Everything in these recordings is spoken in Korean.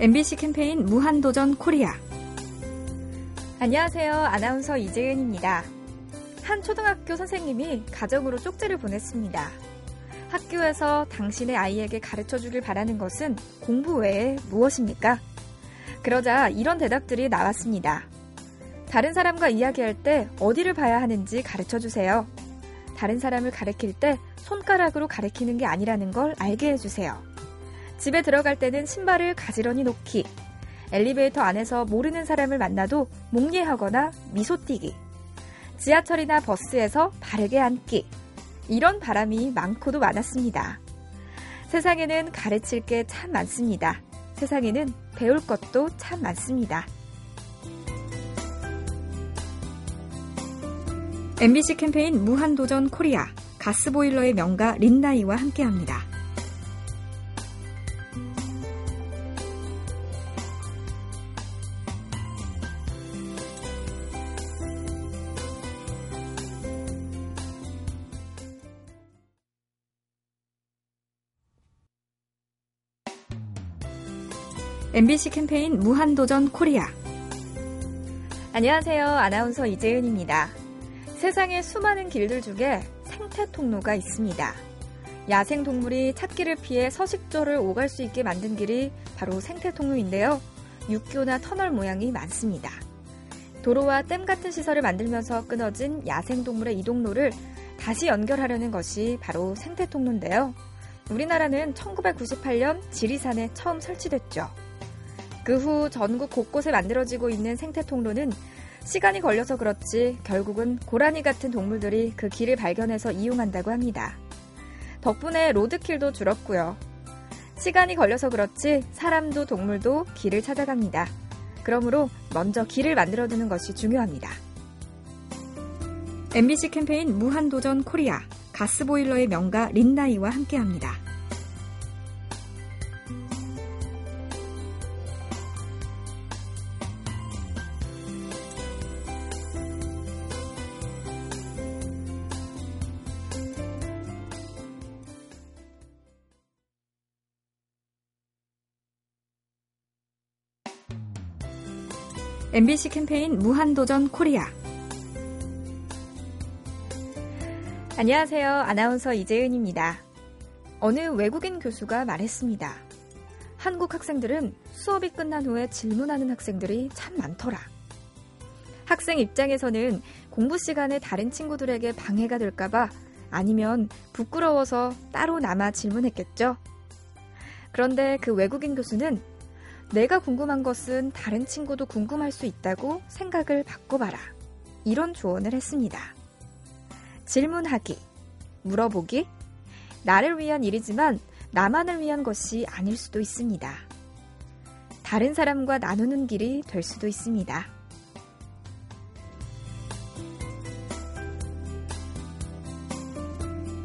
MBC 캠페인 무한도전 코리아. 안녕하세요. 아나운서 이재은입니다. 한 초등학교 선생님이 가정으로 쪽지를 보냈습니다. 학교에서 당신의 아이에게 가르쳐 주길 바라는 것은 공부 외에 무엇입니까? 그러자 이런 대답들이 나왔습니다. 다른 사람과 이야기할 때 어디를 봐야 하는지 가르쳐 주세요. 다른 사람을 가리킬 때 손가락으로 가리키는 게 아니라는 걸 알게 해주세요. 집에 들어갈 때는 신발을 가지런히 놓기. 엘리베이터 안에서 모르는 사람을 만나도 목례하거나 미소 띠기. 지하철이나 버스에서 바르게 앉기. 이런 바람이 많고도 많았습니다. 세상에는 가르칠 게 참 많습니다. 세상에는 배울 것도 참 많습니다. MBC 캠페인 무한도전 코리아 가스보일러의 명가 린나이와 함께합니다. MBC 캠페인 무한도전 코리아. 안녕하세요. 아나운서 이재은입니다. 세상에 수많은 길들 중에 생태 통로가 있습니다. 야생 동물이 찾기를 피해 서식조를 오갈 수 있게 만든 길이 바로 생태 통로인데요. 육교나 터널 모양이 많습니다. 도로와 댐 같은 시설을 만들면서 끊어진 야생 동물의 이동로를 다시 연결하려는 것이 바로 생태 통로인데요. 우리나라는 1998년 지리산에 처음 설치됐죠. 그 후 전국 곳곳에 만들어지고 있는 생태 통로는 시간이 걸려서 그렇지 결국은 고라니 같은 동물들이 그 길을 발견해서 이용한다고 합니다. 덕분에 로드킬도 줄었고요. 시간이 걸려서 그렇지 사람도 동물도 길을 찾아갑니다. 그러므로 먼저 길을 만들어두는 것이 중요합니다. MBC 캠페인 무한도전 코리아 가스보일러의 명가 린나이와 함께합니다. MBC 캠페인 무한도전 코리아. 안녕하세요. 아나운서 이재은입니다. 어느 외국인 교수가 말했습니다. 한국 학생들은 수업이 끝난 후에 질문하는 학생들이 참 많더라. 학생 입장에서는 공부 시간에 다른 친구들에게 방해가 될까봐 아니면 부끄러워서 따로 남아 질문했겠죠. 그런데 그 외국인 교수는 내가 궁금한 것은 다른 친구도 궁금할 수 있다고 생각을 바꿔봐라. 이런 조언을 했습니다. 질문하기, 물어보기, 나를 위한 일이지만 나만을 위한 것이 아닐 수도 있습니다. 다른 사람과 나누는 길이 될 수도 있습니다.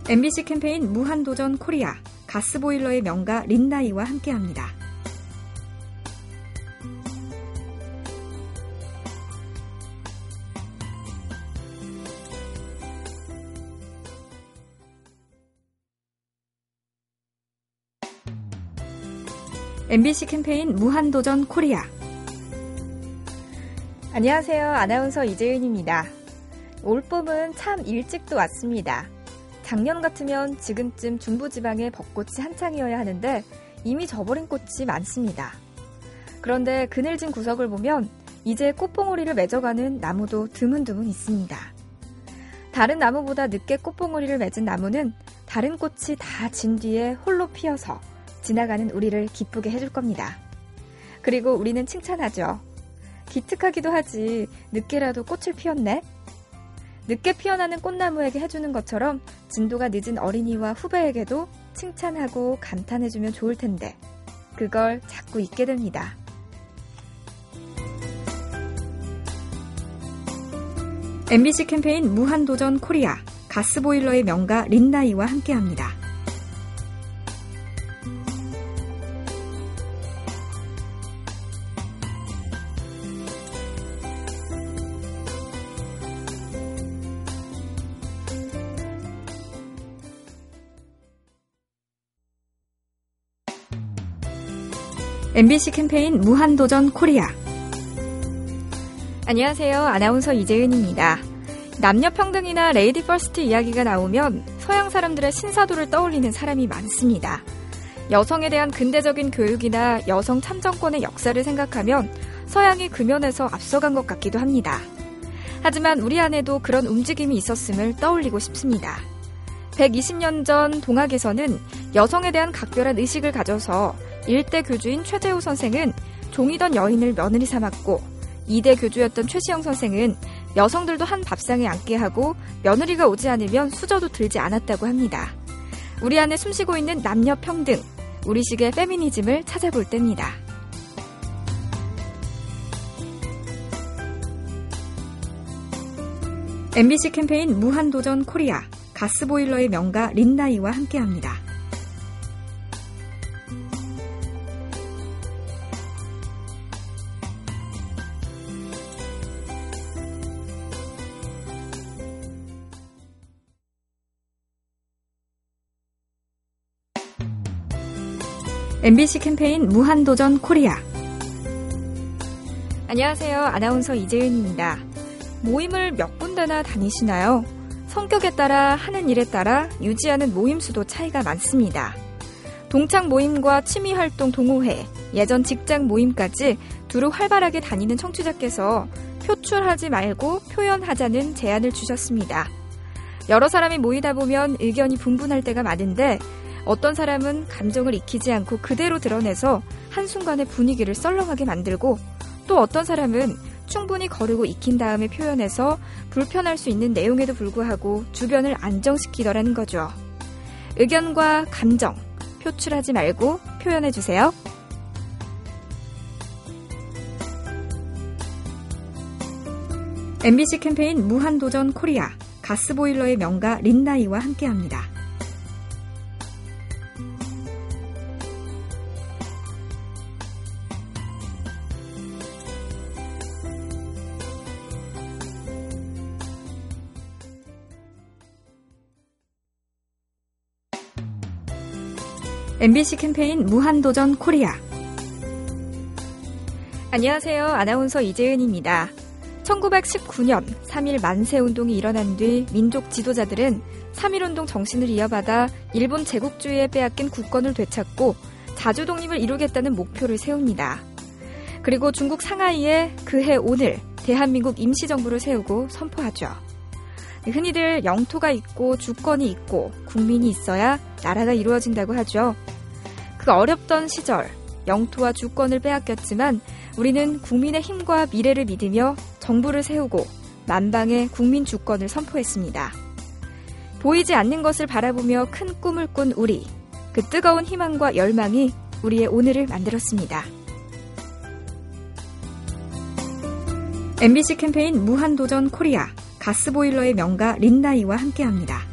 MBC 캠페인 무한도전 코리아 가스보일러의 명가 린나이와 함께합니다. MBC 캠페인 무한도전 코리아. 안녕하세요. 아나운서 이재윤입니다. 올 봄은 참 일찍도 왔습니다. 작년 같으면 지금쯤 중부지방에 벚꽃이 한창이어야 하는데 이미 져버린 꽃이 많습니다. 그런데 그늘진 구석을 보면 이제 꽃봉오리를 맺어가는 나무도 드문드문 있습니다. 다른 나무보다 늦게 꽃봉오리를 맺은 나무는 다른 꽃이 다 진 뒤에 홀로 피어서 지나가는 우리를 기쁘게 해줄 겁니다. 그리고 우리는 칭찬하죠. 기특하기도 하지, 늦게라도 꽃을 피웠네? 늦게 피어나는 꽃나무에게 해주는 것처럼 진도가 늦은 어린이와 후배에게도 칭찬하고 감탄해주면 좋을 텐데, 그걸 자꾸 잊게 됩니다. MBC 캠페인 무한도전 코리아 가스보일러의 명가 린나이와 함께합니다. MBC 캠페인 무한도전 코리아. 안녕하세요. 아나운서 이재은입니다. 남녀 평등이나 레이디 퍼스트 이야기가 나오면 서양 사람들의 신사도를 떠올리는 사람이 많습니다. 여성에 대한 근대적인 교육이나 여성 참정권의 역사를 생각하면 서양이 그 면에서 앞서간 것 같기도 합니다. 하지만 우리 안에도 그런 움직임이 있었음을 떠올리고 싶습니다. 120년 전 동학에서는 여성에 대한 각별한 의식을 가져서 1대 교주인 최재우 선생은 종이던 여인을 며느리 삼았고 2대 교주였던 최시영 선생은 여성들도 한 밥상에 앉게 하고 며느리가 오지 않으면 수저도 들지 않았다고 합니다. 우리 안에 숨쉬고 있는 남녀 평등, 우리식의 페미니즘을 찾아볼 때입니다. MBC 캠페인 무한도전 코리아 가스보일러의 명가 린나이와 함께합니다. MBC 캠페인 무한도전 코리아. 안녕하세요. 아나운서 이재은입니다. 모임을 몇 군데나 다니시나요? 성격에 따라 하는 일에 따라 유지하는 모임 수도 차이가 많습니다. 동창 모임과 취미 활동 동호회, 예전 직장 모임까지 두루 활발하게 다니는 청취자께서 표출하지 말고 표현하자는 제안을 주셨습니다. 여러 사람이 모이다 보면 의견이 분분할 때가 많은데 어떤 사람은 감정을 익히지 않고 그대로 드러내서 한순간에 분위기를 썰렁하게 만들고 또 어떤 사람은 충분히 거르고 익힌 다음에 표현해서 불편할 수 있는 내용에도 불구하고 주변을 안정시키더라는 거죠. 의견과 감정, 표출하지 말고 표현해 주세요. MBC 캠페인 무한도전 코리아 가스보일러의 명가 린나이와 함께합니다. MBC 캠페인 무한도전 코리아. 안녕하세요. 아나운서 이재은입니다. 1919년 3.1 만세 운동이 일어난 뒤 민족 지도자들은 3.1운동 정신을 이어받아 일본 제국주의에 빼앗긴 국권을 되찾고 자주 독립을 이루겠다는 목표를 세웁니다. 그리고 중국 상하이에 그해 오늘 대한민국 임시정부를 세우고 선포하죠. 흔히들 영토가 있고 주권이 있고 국민이 있어야 나라가 이루어진다고 하죠. 그 어렵던 시절 영토와 주권을 빼앗겼지만 우리는 국민의 힘과 미래를 믿으며 정부를 세우고 만방의 국민 주권을 선포했습니다. 보이지 않는 것을 바라보며 큰 꿈을 꾼 우리, 그 뜨거운 희망과 열망이 우리의 오늘을 만들었습니다. MBC 캠페인 무한도전 코리아 가스보일러의 명가 린나이와 함께합니다.